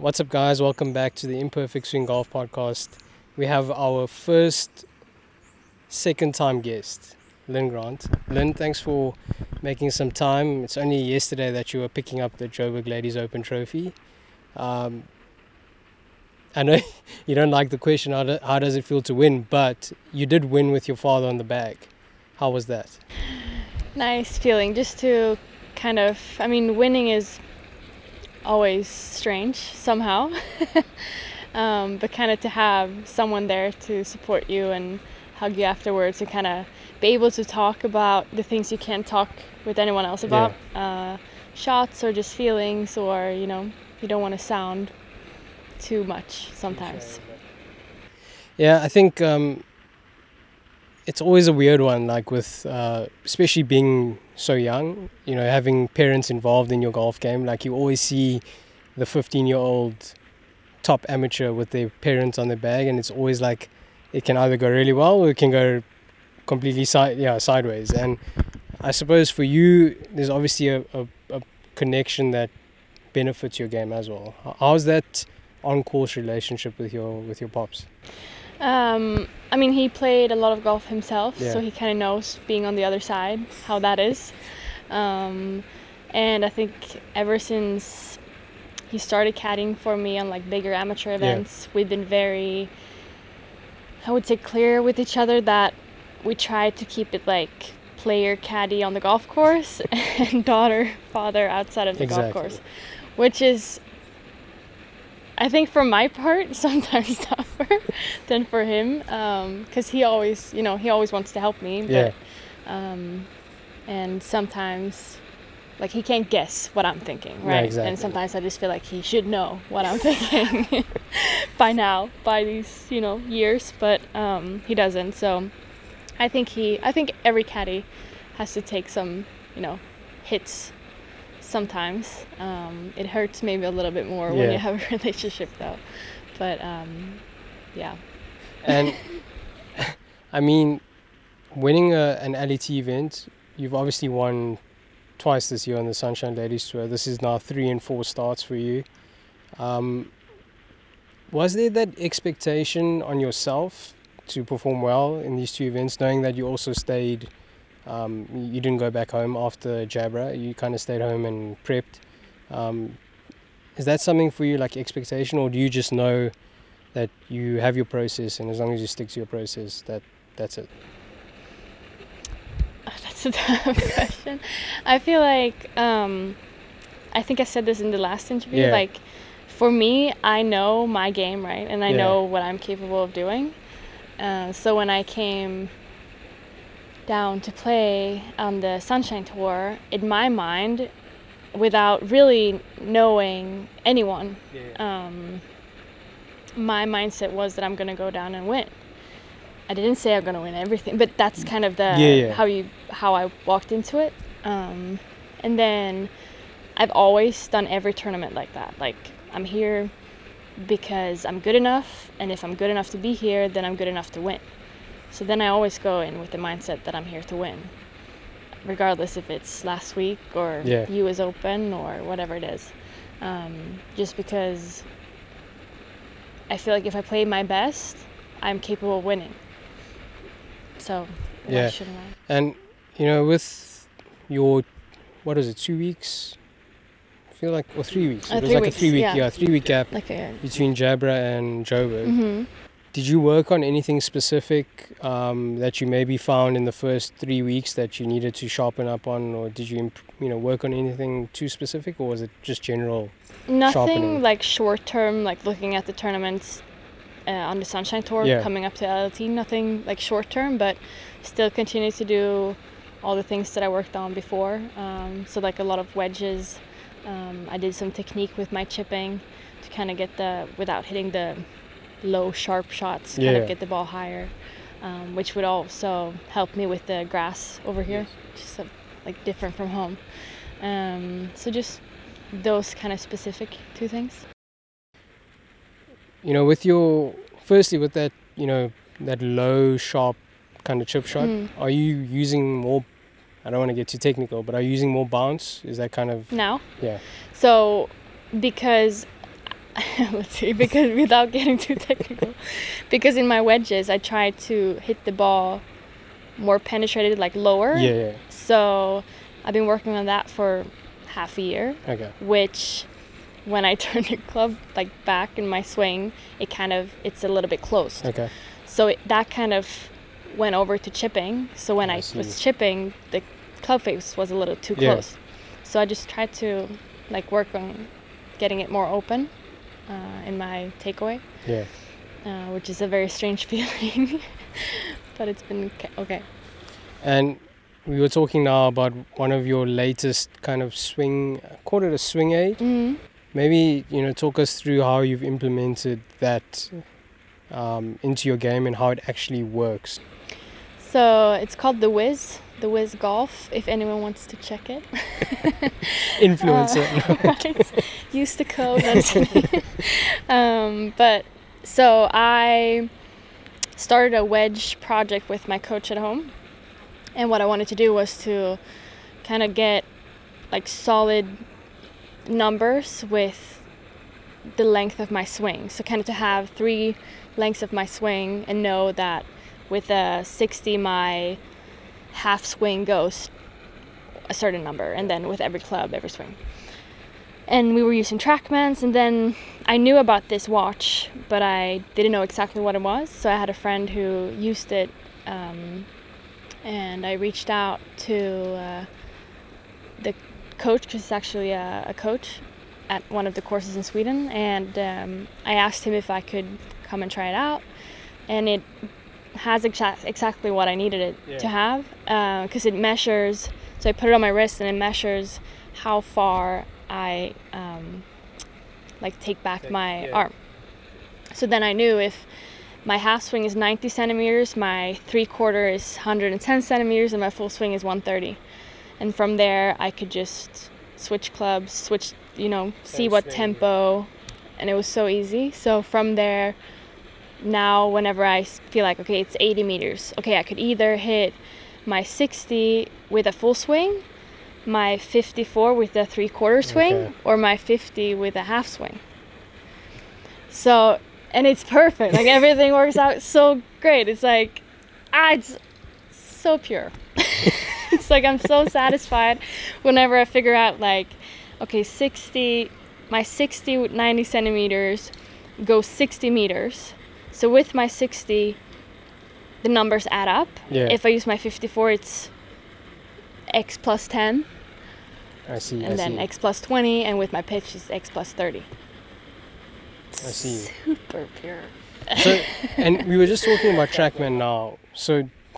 What's up, guys? Welcome back to the Imperfect Swing Golf Podcast. We have our first second time guest, Linn Grant. Linn, thanks for making some time. It's only yesterday that you were picking up the Joburg Ladies Open Trophy. Um, I know you don't like the question, how, do, how does it feel to win? But you did win with your father on the bag. How was that? Nice feeling just to kind of, I mean, winning is always strange somehow. um, but kind of to have someone there to support you and hug you afterwards and kind of be able to talk about the things you can't talk with anyone else about uh, shots or just feelings or you know you don't want to sound too much sometimes. Yeah, I think um, it's always a weird one, like with, uh, especially being so young, you know, having parents involved in your golf game. Like you always see the 15 year old top amateur with their parents on their bag, and it's always like it can either go really well or it can go completely side, yeah, sideways. And I suppose for you, there's obviously a, a, a connection that benefits your game as well. How's that on course relationship with your with your pops? Um, i mean he played a lot of golf himself so he kind of knows being on the other side how that is. Um, and i think ever since he started caddying for me on like bigger amateur events we've been very i would say clear with each other that we try to keep it like player caddy on the golf course and daughter father outside of the Exactly. golf course which is i think for my part sometimes tougher than for him because he always you know he always wants to help me Yeah. but um, and sometimes like he can't guess what i'm thinking right? Yeah, exactly. and sometimes i just feel like he should know what i'm thinking by now by these you know years but um, he doesn't so i think he i think every caddy has to take some you know hits sometimes um, it hurts maybe a little bit more when you have a relationship though but um, yeah And I mean, winning a, an LET event, you've obviously won twice this year on the Sunshine Ladies Tour. This is now three and four starts for you. Um, was there that expectation on yourself to perform well in these two events, knowing that you also stayed? Um, you didn't go back home after Jabra. You kind of stayed home and prepped. Um, is that something for you, like expectation, or do you just know that you have your process, and as long as you stick to your process, that that's it? That's a tough question. I feel like um, I think I said this in the last interview. Yeah. Like for me, I know my game right, and I Yeah. know what I'm capable of doing. Uh, so when I came down to play on the Sunshine Tour, in my mind, without really knowing anyone, um, my mindset was that I'm gonna go down and win. I didn't say I'm gonna win everything, but that's kind of the Yeah, yeah. how you how I walked into it. Um, and then I've always done every tournament like that. Like I'm here because I'm good enough, and if I'm good enough to be here, then I'm good enough to win. So then I always go in with the mindset that I'm here to win, regardless if it's last week or Yeah. U.S. Open or whatever it is. Um, just because I feel like if I play my best, I'm capable of winning. So why Yeah. shouldn't I? And you know, with your what is it, two weeks? I feel like or three weeks. Uh, it was like weeks, a three week, yeah. yeah, three week gap Like a. between Jabra and Joburg. hmm Did you work on anything specific um, that you maybe found in the first three weeks that you needed to sharpen up on, or did you, imp- you know, work on anything too specific, or was it just general? Nothing sharpening. like short term, like looking at the tournaments uh, on the Sunshine Tour Yeah. coming up to LLT. Nothing like short term, but still continue to do all the things that I worked on before. Um, so like a lot of wedges. Um, I did some technique with my chipping to kind of get the without hitting the low sharp shots, kind Yeah. of get the ball higher, um, which would also help me with the grass over here, just uh, like different from home. Um, so just those kind of specific two things. You know, with your firstly with that, you know, that low sharp kind of chip shot, Mm. are you using more? I don't want to get too technical, but are you using more bounce? Is that kind of now. Yeah. So, because let's see, because without getting too technical, because in my wedges I try to hit the ball more penetrated, like lower. Yeah, yeah. So I've been working on that for half a year, Okay. which when I turn the club like back in my swing, it kind of it's a little bit closed. Okay. So it, that kind of went over to chipping. So when I I, was chipping, the club face was a little too Yeah. close. So I just tried to like work on getting it more open uh, in my takeaway, Yeah. uh, which is a very strange feeling, but it's been okay. And we were talking now about one of your latest kind of swing, call it a swing aid. Mm. Maybe you know, talk us through how you've implemented that um, into your game and how it actually works. So it's called the Wiz, the Wiz Golf. If anyone wants to check it. Influencer. Uh, right. Use the code. That's um, but so I started a wedge project with my coach at home, and what I wanted to do was to kind of get like solid numbers with the length of my swing. So kind of to have three lengths of my swing and know that with a 60 my half swing goes a certain number and then with every club every swing. And we were using trackmans and then i knew about this watch but i didn't know exactly what it was so i had a friend who used it um, and i reached out to uh, the coach because he's actually a, a coach at one of the courses in sweden and um, i asked him if i could come and try it out and it has exa- exactly what i needed it Yeah. to have because it measures so i put it on my wrist and it measures how far i um, like take back Take- my yeah. arm so then i knew if my half swing is 90 centimeters my three quarter is 110 centimeters and my full swing is 130 and from there i could just switch clubs switch you know see Same what swing. tempo and it was so easy so from there now whenever I feel like okay it's 80 meters. Okay i could either hit my 60 with a full swing my 54 with a three quarter swing Okay. or my 50 with a half swing. So and it's perfect. Like everything works out so great. It's like ah it's so pure. It's like i'm so satisfied whenever i figure out like okay 60 my 60 with 90 centimeters goes 60 meters so with my 60 the numbers add up Yeah. if i use my 54 it's x plus 10 I see. I and then see. x plus 20 and with my pitch is x plus 30 I see. super pure So, and we were just talking about TrackMan now. So,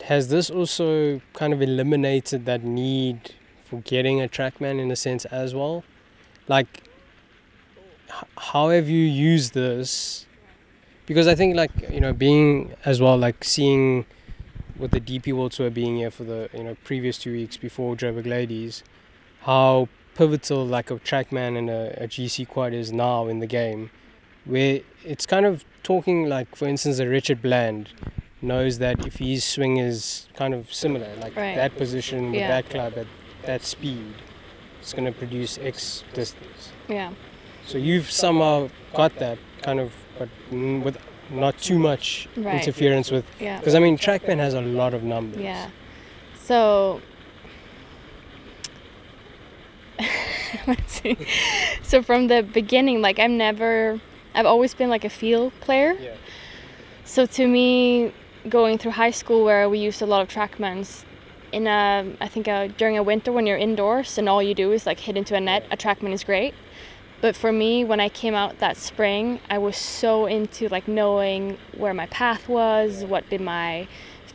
has this also kind of eliminated that need for getting a TrackMan in a sense as well? Like, h- how have you used this? Because I think, like, you know, being as well, like, seeing with the DP World Tour being here for the, you know, previous two weeks before Joburg Ladies, how pivotal, like, a TrackMan and a, a GC quad is now in the game where it's kind of talking like for instance a Richard Bland knows that if his swing is kind of similar like Right. that position with Yeah. that club at that speed it's going to produce x distance yeah so you've somehow got that kind of but with not too much Right. interference with yeah because i mean trackman has a lot of numbers Yeah. So let's see. So from the beginning, like I'm never I've always been like a field player. yeah So to me, going through high school where we used a lot of trackmans, in a I think uh during a winter when you're indoors and all you do is like hit into a net, a trackman is great. But for me, when I came out that spring, I was so into like knowing where my path was, what did my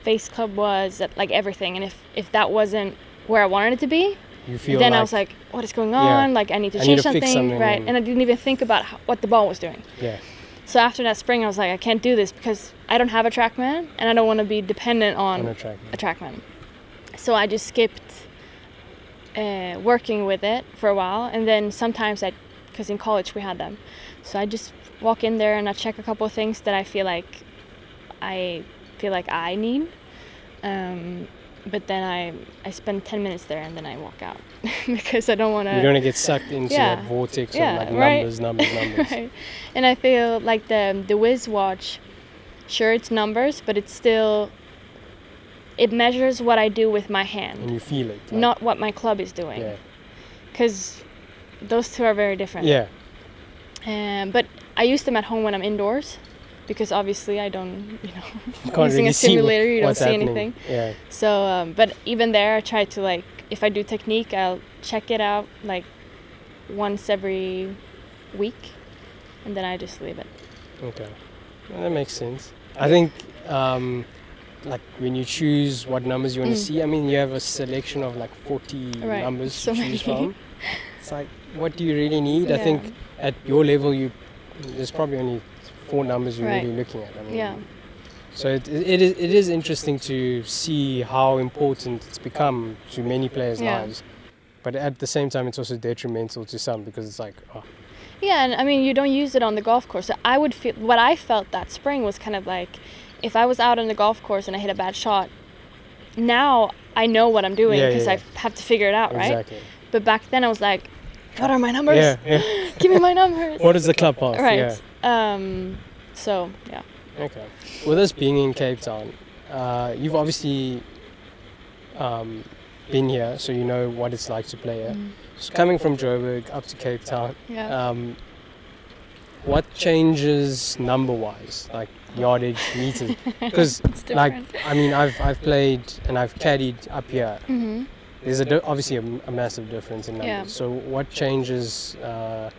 face club was, like everything. And if if that wasn't where I wanted it to be, you feel then like I was like, what is going Yeah. on? Like I need to I need change to something, something right? and- And I didn't even think about how, what the ball was doing. yeah So after that spring, I was like, I can't do this because I don't have a TrackMan and I don't want to be dependent on, on a trackman a TrackMan. So I just skipped uh, working with it for a while, and then sometimes I, because in college we had them, so I just walk in there and I check a couple of things that I feel like I feel like I need. Um, but then I I spend ten minutes there and then I walk out because I don't want You to. don't want to get sucked into Yeah. that vortex Yeah, of like right. numbers, numbers, numbers. right. And I feel like the the Wiz watch, sure it's numbers, but it's still. It measures what I do with my and hand, you feel it. like- not what my club is doing, Yeah. because those two are very different. Yeah. Um, but I use them at home when I'm indoors, because obviously I don't, you know, You using really a simulator you don't see happening. anything. Yeah. So, um, but even there, I try to like, if I do technique, I'll check it out like once every week, and then I just leave it. Okay. Well, that makes sense. I think, um, like when you choose what numbers you want to Mm. see, I mean, you have a selection of like 40 Right, numbers so to many. choose from. It's like, what do you really need? I think at your level, you there's probably only four numbers you're Right. really looking at. I mean, Yeah. So it, it, is, it is interesting to see how important it's become to many players' Yeah. lives. But at the same time, it's also detrimental to some because it's like, oh, Yeah, and I mean, you don't use it on the golf course. I would feel what I felt that spring was kind of like, if I was out on the golf course and I hit a bad shot, now I know what I'm doing Yeah, because yeah, I have to figure it out, right? exactly. But back then I was like, what are my numbers? Yeah, yeah. Give me my numbers. What is the club path? right. Yeah. Um. So yeah. Okay. With us being in Cape Town, uh, you've obviously um, been here, so you know what it's like to play here. Mm. So coming from Joburg up to Cape Town, Yeah. um, what changes number-wise, like yardage, meters? Because, like. I mean, I've I've played and I've caddied up here. hmm There's a obviously a, massive difference in numbers. Yeah. So what changes? Uh,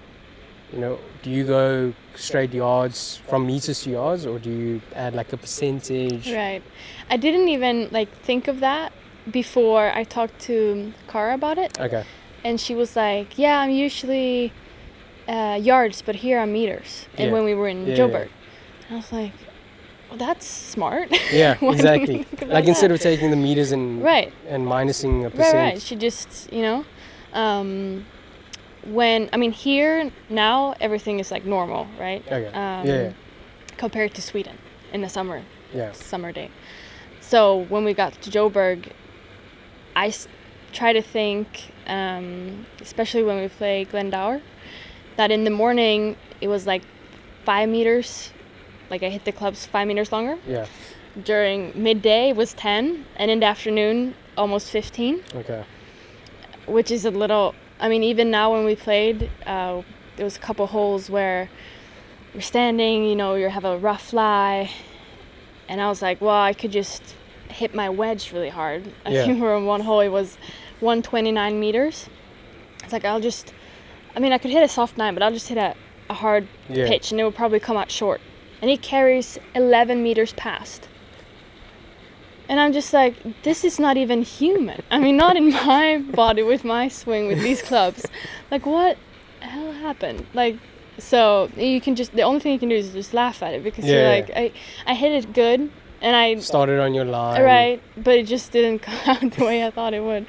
you know, do you go straight yards from meters to yards, or do you add like a percentage? Right. I didn't even like think of that before I talked to Cara about it, Okay. and she was like, "Yeah, I'm usually uh, yards, but here I'm meters." And Yeah. when we were in Yeah, yeah, Joburg, and I was like, "Well, that's smart." Yeah, Why didn't we exactly. Like instead that? of taking the meters and right, and minusing a right, percent. right. She just, you know, um, when I mean here now everything is like normal, right? Okay. Um, yeah, yeah, Compared to Sweden in the summer. yeah. summer day. So when we got to Joburg, I s- try to think, um, especially when we play Glendower, that in the morning it was like five meters, like I hit the clubs five meters longer. yeah. During midday it was 10, and in the afternoon almost 15, Okay. which is a little. I mean, even now when we played, uh, there was a couple holes where you're standing, you know, you have a rough lie, and I was like, well, I could just hit my wedge really hard. I Yeah. think we were on one hole, it was 129 meters. It's like I'll just, I mean, I could hit a soft nine, but I'll just hit a, a hard Yeah. pitch, and it will probably come out short. And he carries 11 meters past. And I'm just like, this is not even human. I mean, not in my body with my swing with these clubs. Like, what the hell happened? Like, so you can just, the only thing you can do is just laugh at it because Yeah, you're yeah. like, I, I hit it good and I, Started on your line. right, but it just didn't come out the way I thought it would.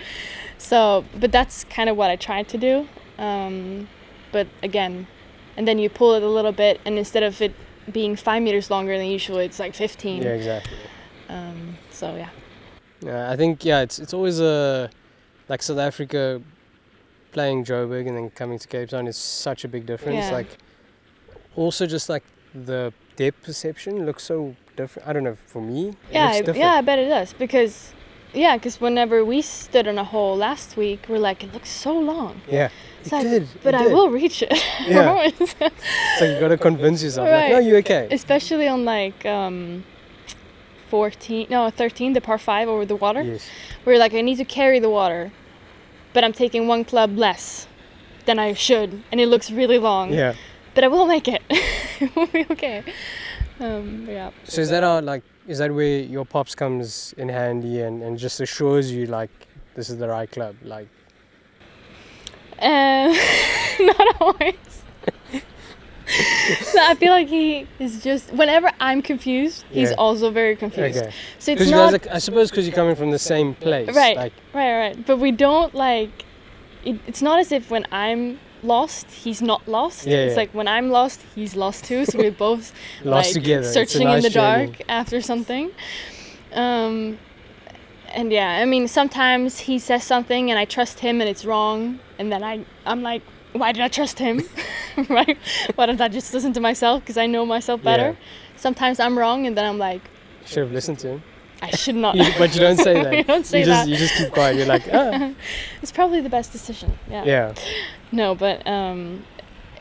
So, but that's kind of what I tried to do. Um, but again, and then you pull it a little bit, and instead of it being five meters longer than usual, it's like 15. Yeah, exactly. Um, so yeah. Yeah, I think yeah, it's it's always a like South Africa playing Joburg and then coming to Cape Town is such a big difference. Yeah. Like also just like the depth perception looks so different. I don't know for me. Yeah, I, yeah, I bet it does because, yeah, because whenever we stood on a hole last week, we're like, it looks so long. Yeah. It like, did. but it I did. will reach it. Yeah. Like you gotta convince yourself. Like, no, Right. you're okay. Especially on like um, 14, no, 13, the par five over the water. Yes. Where like I need to carry the water, but I'm taking one club less than I should, and it looks really long. Yeah. But I will make it. it will be okay. Um, yeah. So is that how like is that where your pops comes in handy and, and just assures you like this is the right club? Like Uh, not always. so I feel like he is just whenever I'm confused, he's Yeah. also very confused. okay. So it's not are, I suppose because you're coming from the same place. Right. Like right, right. But we don't like. It, it's not as if when I'm lost, he's not lost. Yeah, it's yeah. like when I'm lost, he's lost too. So we're both lost like together. Searching nice in the journey. dark after something. Um, and yeah, I mean, sometimes he says something and I trust him and it's wrong, and then I I'm like, why did I trust him? right? Why don't I just listen to myself because I know myself better? Yeah. Sometimes I'm wrong, and then I'm like, Should have listened to him. I should not. You- but you don't say that. you don't say you just that. you just keep quiet. You're like, ah. It's probably the best decision. Yeah. yeah. No, but um,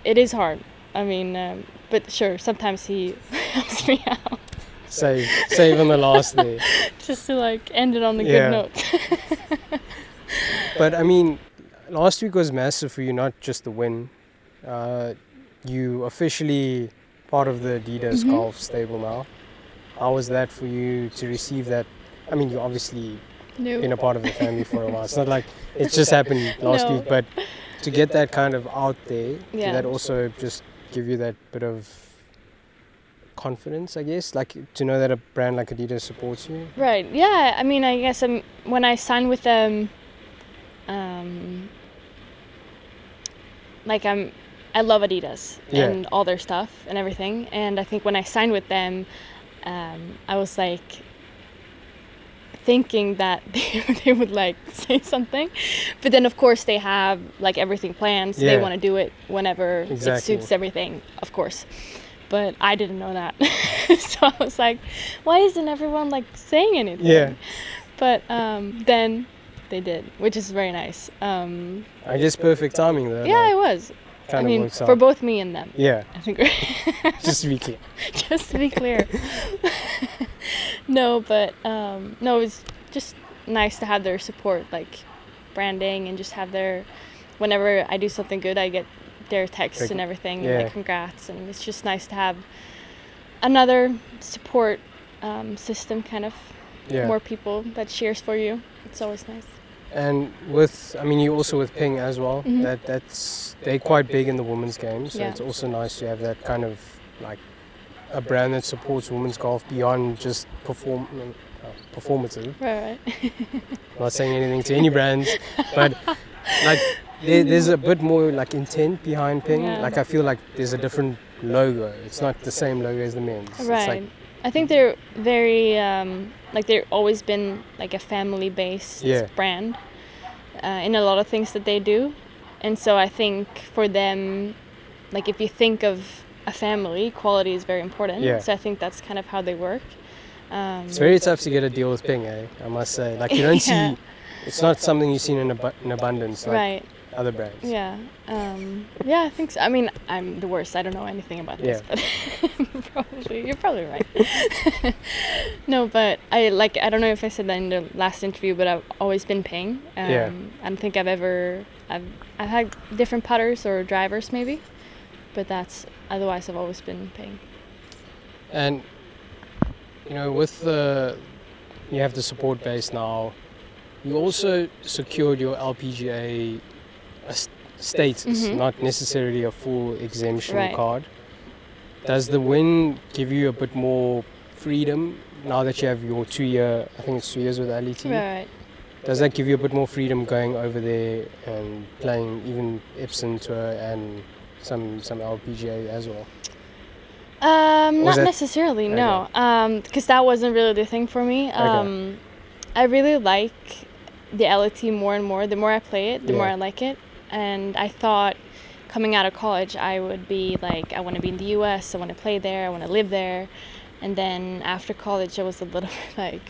it is hard. I mean, um, but sure, sometimes he helps me out Save save on the last there. just to like end it on a Yeah. good note. But I mean, last week was massive for you, not just the win. Uh, you officially part of the Adidas Mhm. Golf stable now. How was that for you to receive that? I mean, you obviously no. been a part of the family for a while. It's not like it just happened last No. week, but to get that kind of out there, Yeah. did that also just give you that bit of confidence, I guess? Like to know that a brand like Adidas supports you? Right. Yeah. I mean, I guess um, when I signed with them, um, like I'm, I love Adidas Yeah. and all their stuff and everything. And I think when I signed with them, um, I was like thinking that they, they would like say something, but then of course they have like everything planned, so they want to do it whenever Exactly. it suits everything, of course. But I didn't know that, so I was like, why isn't everyone like saying anything? Yeah. But um, then they did, which is very nice. Um, I guess perfect timing though. yeah, like, it was. I kind of mean, works for out. both me and them. yeah, I think. just to be clear. just to be clear. no, but um, no, it's just nice to have their support, like branding, and just have their. Whenever I do something good, I get their texts and everything, yeah. and like congrats, and it's just nice to have another support um, system, kind of Yeah. more people that cheers for you. It's always nice. And with, I mean, you also with Ping as well. Mhm. That that's they're quite big in the women's game, so Yeah. it's also nice to have that kind of like a brand that supports women's golf beyond just perform uh, performative. Right, right. I'm not saying anything to any brands, but like there, there's a bit more like intent behind Ping. Yeah. Like I feel like there's a different logo. It's not the same logo as the men's. It's Right. like I think they're very um, like they've always been like a family based Yeah. brand uh, in a lot of things that they do, and so I think for them, like if you think of a family, quality is very important. Yeah. So I think that's kind of how they work. Um, it's very tough to get a deal with Ping, eh? I must say. Like you don't Yeah. see. It's not something you've seen in, abu- in abundance like right. other brands. Yeah. Um, yeah, I think so. I mean, I'm the worst. I don't know anything about this, but probably you're probably right. no, but I like I don't know if I said that in the last interview, but I've always been Ping. Um, Yeah. I don't think I've ever I've I've had different putters or drivers maybe, but that's otherwise I've always been Ping. And you know, with the you have the support base now, you also secured your LPGA uh, status, Mhm. not necessarily a full exemption Right. card. Does the win give you a bit more freedom now that you have your two year? I think it's two years with LET. Right. Does that give you a bit more freedom going over there and playing even Epson Tour and some some LPGA as well? Um, not necessarily, Okay. no. Um, because that wasn't really the thing for me. Um, I really like the LET more and more. The more I play it, the more I like it. And I thought coming out of college, I would be like, I want to be in the US, I want to play there, I want to live there. And then after college, I was a little bit like,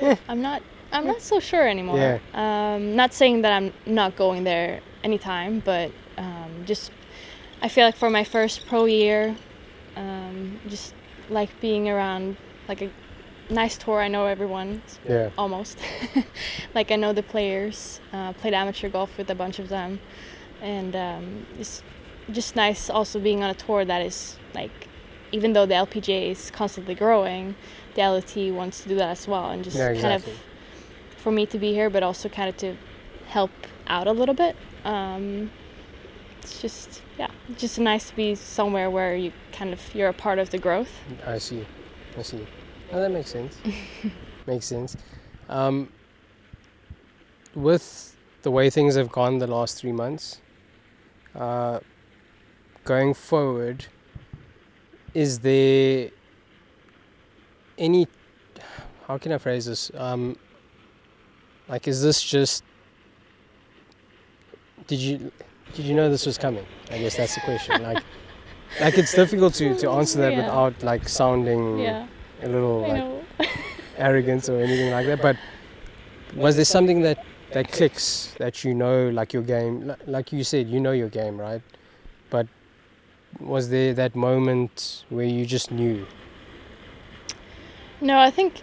Eh. I'm not, I'm not so sure anymore. Yeah. Um, not saying that I'm not going there anytime, but um, just I feel like for my first pro year, um, just like being around like a nice tour. I know everyone Yeah. almost. like I know the players. Uh, played amateur golf with a bunch of them, and um, it's just nice also being on a tour that is like, even though the LPGA is constantly growing, the LT wants to do that as well, and just Yeah, kind of for me to be here, but also kind of to help out a little bit. Um, it's just yeah, just nice to be somewhere where you kind of you're a part of the growth. I see. I see. Oh, that makes sense. makes sense. Um, with the way things have gone the last three months, uh, going forward, is there any? How can I phrase this? Um, Like, is this just? Did you did you know this was coming? I guess that's the question. Like, like it's difficult to, to answer that Yeah. without like sounding Yeah, a little like know. arrogant or anything like that. But was there something that that clicks that you know, like your game, like you said, you know your game, right? But was there that moment where you just knew? No, I think,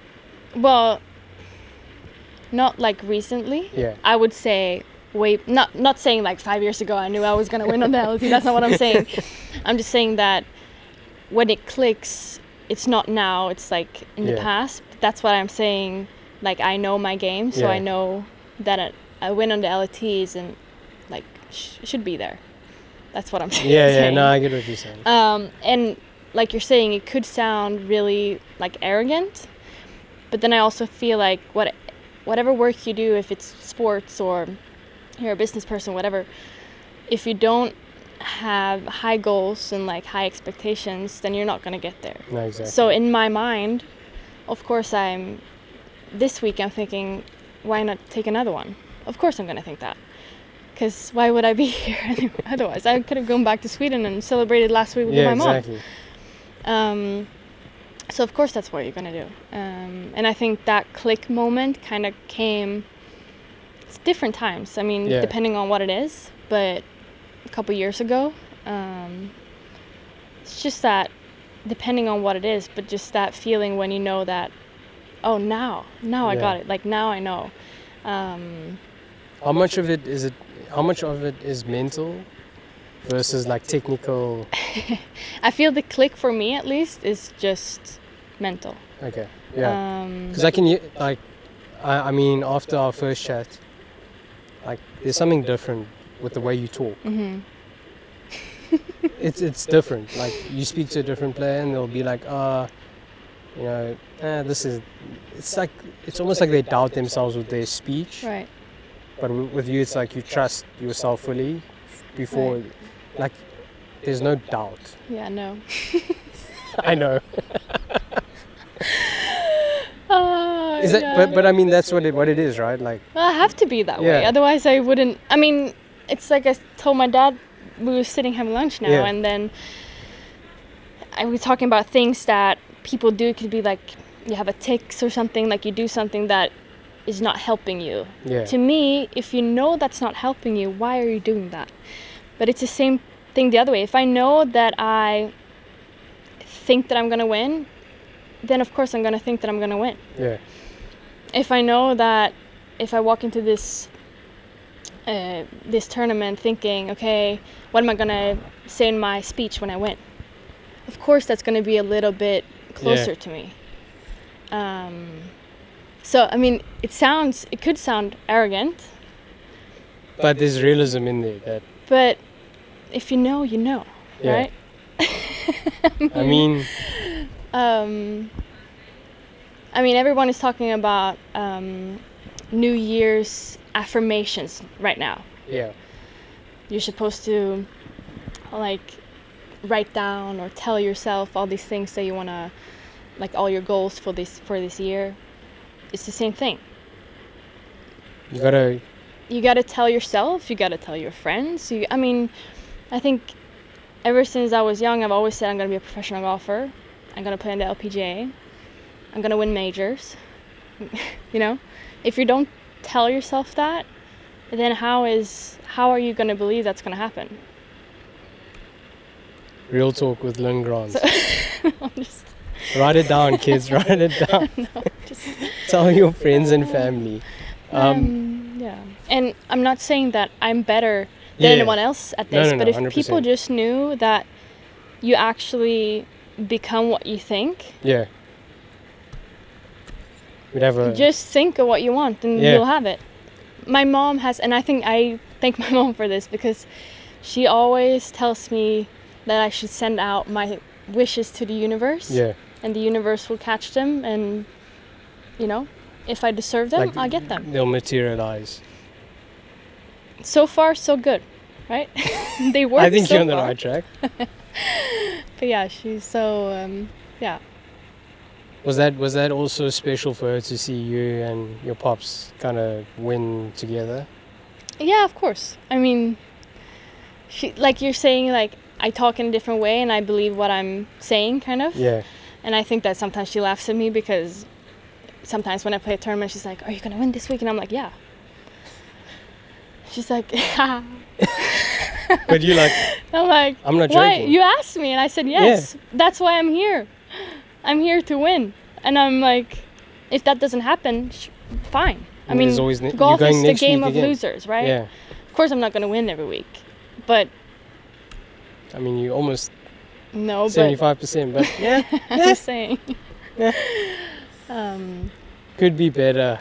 well, not like recently. Yeah. I would say way not not saying like five years ago I knew I was gonna win on the LT. That's not what I'm saying. I'm just saying that when it clicks, it's not now. It's like in the Yeah. past. That's what I'm saying. Like I know my game, so I know that I, I win on the LTs and like sh- should be there. That's what I'm saying. Yeah, yeah. No, I get what you're saying. Um, and like you're saying, it could sound really like arrogant, but then I also feel like what, whatever work you do, if it's sports or you're a business person, whatever, if you don't have high goals and like high expectations, then you're not gonna get there. No, exactly. So in my mind, of course, I'm. This week, I'm thinking, why not take another one? Of course, I'm gonna think that. Because why would I be here otherwise? I could have gone back to Sweden and celebrated last week with yeah, my mom. exactly. Um, so of course that's what you're gonna do. Um, and I think that click moment kind of came. It's different times. I mean, Yeah. depending on what it is, but a couple years ago, um, it's just that depending on what it is, but just that feeling when you know that, oh now, now I got it. Like now I know. Um, How much of it is it? How much of it is mental versus like technical? I feel the click for me at least is just mental. Okay. Yeah. Um, Because I can like, I, I mean, after our first chat, like, there's something different with the way you talk. mhm. It's it's different. Like, you speak to a different player, and they'll be like, uh, you know, eh, this is. It's like it's almost like they doubt themselves with their speech. Right. But w- with you, it's like you trust yourself fully before, like, there's no doubt. Yeah. No. I know. Uh, Is that? yeah. But but I mean, that's what it what it is, right? Like, Well, I have to be that way. Yeah. Otherwise, I wouldn't. I mean, it's like I told my dad. We were sitting having lunch now, Yeah. and then I was talking about things that people do. It could be like you have a tics or something. Like you do something that is not helping you. yeah. To me, if you know that's not helping you, why are you doing that? But it's the same thing the other way. If I know that I think that I'm gonna win, then of course I'm gonna think that I'm gonna win Yeah. if I know that if I walk into this uh, this tournament thinking, okay, what am I gonna say in my speech when I win? Of course, that's gonna be a little bit closer to me. Um, so I mean, it sounds, it could sound arrogant, But there's realism in there that but if you know, you know, Yeah. right? I mean, Um, I mean, everyone is talking about um, New Year's affirmations right now. yeah. You're supposed to like write down or tell yourself all these things that you wanna, like all your goals for this for this year. It's the same thing. You gotta You gotta tell yourself. You gotta tell your friends. You, I mean, I think ever since I was young, I've always said I'm gonna be a professional golfer. I'm gonna play in the LPGA. I'm gonna win majors. you know, if you don't tell yourself that, then how is how are you gonna believe that's gonna happen? real talk with Linn Grant. I'm just, Write it down, kids. Write it down. just Tell your friends and family. Um, um, yeah. And I'm not saying that I'm better than Yeah. anyone else at this, no, but no, if people 100%. just knew that you actually become what you think, yeah. We'd have a just think of what you want and Yeah. you'll have it. My mom has, and I think I thank my mom for this because she always tells me that I should send out my wishes to the universe yeah. and the universe will catch them and, you know, if I deserve them, Like, I'll get them. They'll materialize. So far, so good, right? they work I think so you're on the right track. But yeah, she's so um, yeah. Was that was that also special for her to see you and your pops kind of win together? Yeah, of course. I mean, she like you're saying like I talk in a different way and I believe what I'm saying, kind of. Yeah. And I think that sometimes she laughs at me because sometimes when I play a tournament, she's like, "Are you gonna win this week?" And I'm like, "Yeah." She's like, But you like, I'm like, I'm not why? joking. You asked me, and I said yes. That's why I'm here. I'm here to win. And I'm like, if that doesn't happen, sh- fine. I mean, ne- golf is the game of again. losers, right? Yeah. Of course, I'm not gonna win every week, but I mean, you almost no, but 75%, but yeah, I'm just saying. Yeah. um, could be better.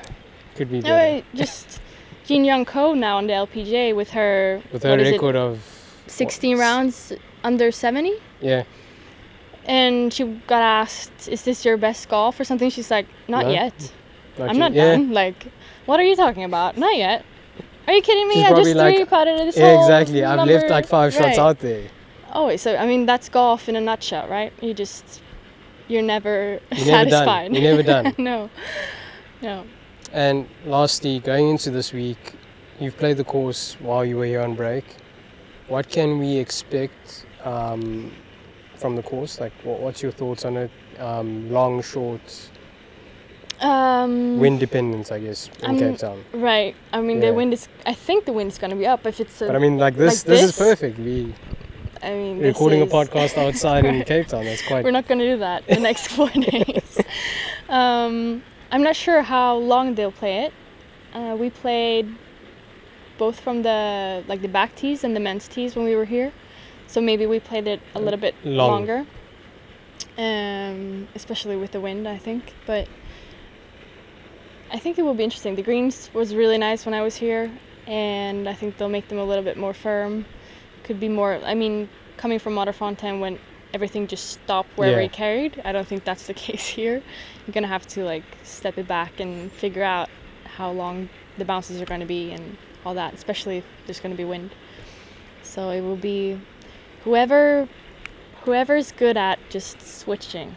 Could be better. Just Jin Young Ko now on the LPGA with her With her is it, record of 16 what, rounds under 70. Yeah. And she got asked, "Is this your best golf or something?" She's like, "Not No, yet. Not I'm not yeah. done. Like, what are you talking about? Not yet. Are you kidding me? She's I just like, three putted this Yeah, hole, exactly. I've left like five shots out there. Oh, so I mean that's golf in a nutshell, right? You just you're never You're never satisfied. done. You're never done. no, no. And lastly, going into this week, you've played the course while you were here on break. What can we expect um, from the course? Like, what, what's your thoughts on it? Um, long, short, Um, wind dependence, I guess, in I'm- Cape Town. Right. I mean Yeah. the wind is. I think the wind's gonna be up if it's a. But I mean, like this, like this, is perfect. We. I mean, recording a podcast outside in Cape Town. That's quite. We're not gonna do that the next four days. Um, I'm not sure how long they'll play it. Uh, we played both from the like the back tees and the men's tees when we were here, so maybe we played it a little bit Long. longer. Um, especially with the wind, I think. But I think it will be interesting. The greens was really nice when I was here, and I think they'll make them a little bit more firm. Could be more. I mean, coming from Modderfontein when everything just stopped wherever Yeah. he carried, I don't think that's the case here. You're gonna have to like step it back and figure out how long the bounces are going to be and all that, especially if there's going to be wind. So it will be whoever whoever's good at just switching.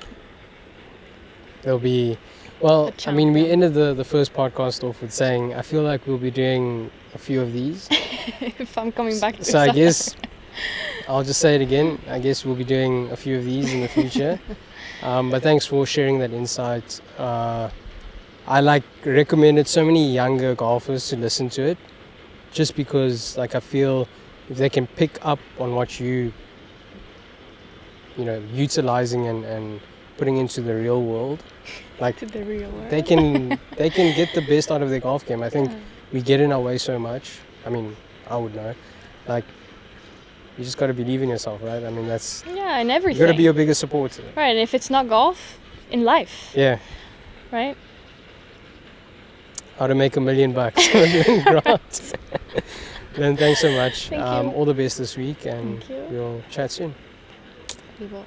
There'll be, well, I mean, we ended the, the first podcast off with saying, I feel like we'll be doing a few of these. if I'm coming back to So I guess I'll just say it again. I guess we'll be doing a few of these in the future. um, but thanks for sharing that insight. Uh, I like recommended so many younger golfers to listen to it, just because like I feel if they can pick up on what you you know utilizing and, and putting into the real world, like the real world. they can they can get the best out of their golf game. I think Yeah. we get in our way so much. I mean, I would know. Like, you just got to believe in yourself, right? I mean, that's Yeah, and you everything. got to be your biggest supporter. right, and if it's not golf, in life, Yeah. right? How to make a million bucks. then thanks so much. Thank um, all the best this week, and we'll chat soon. We will.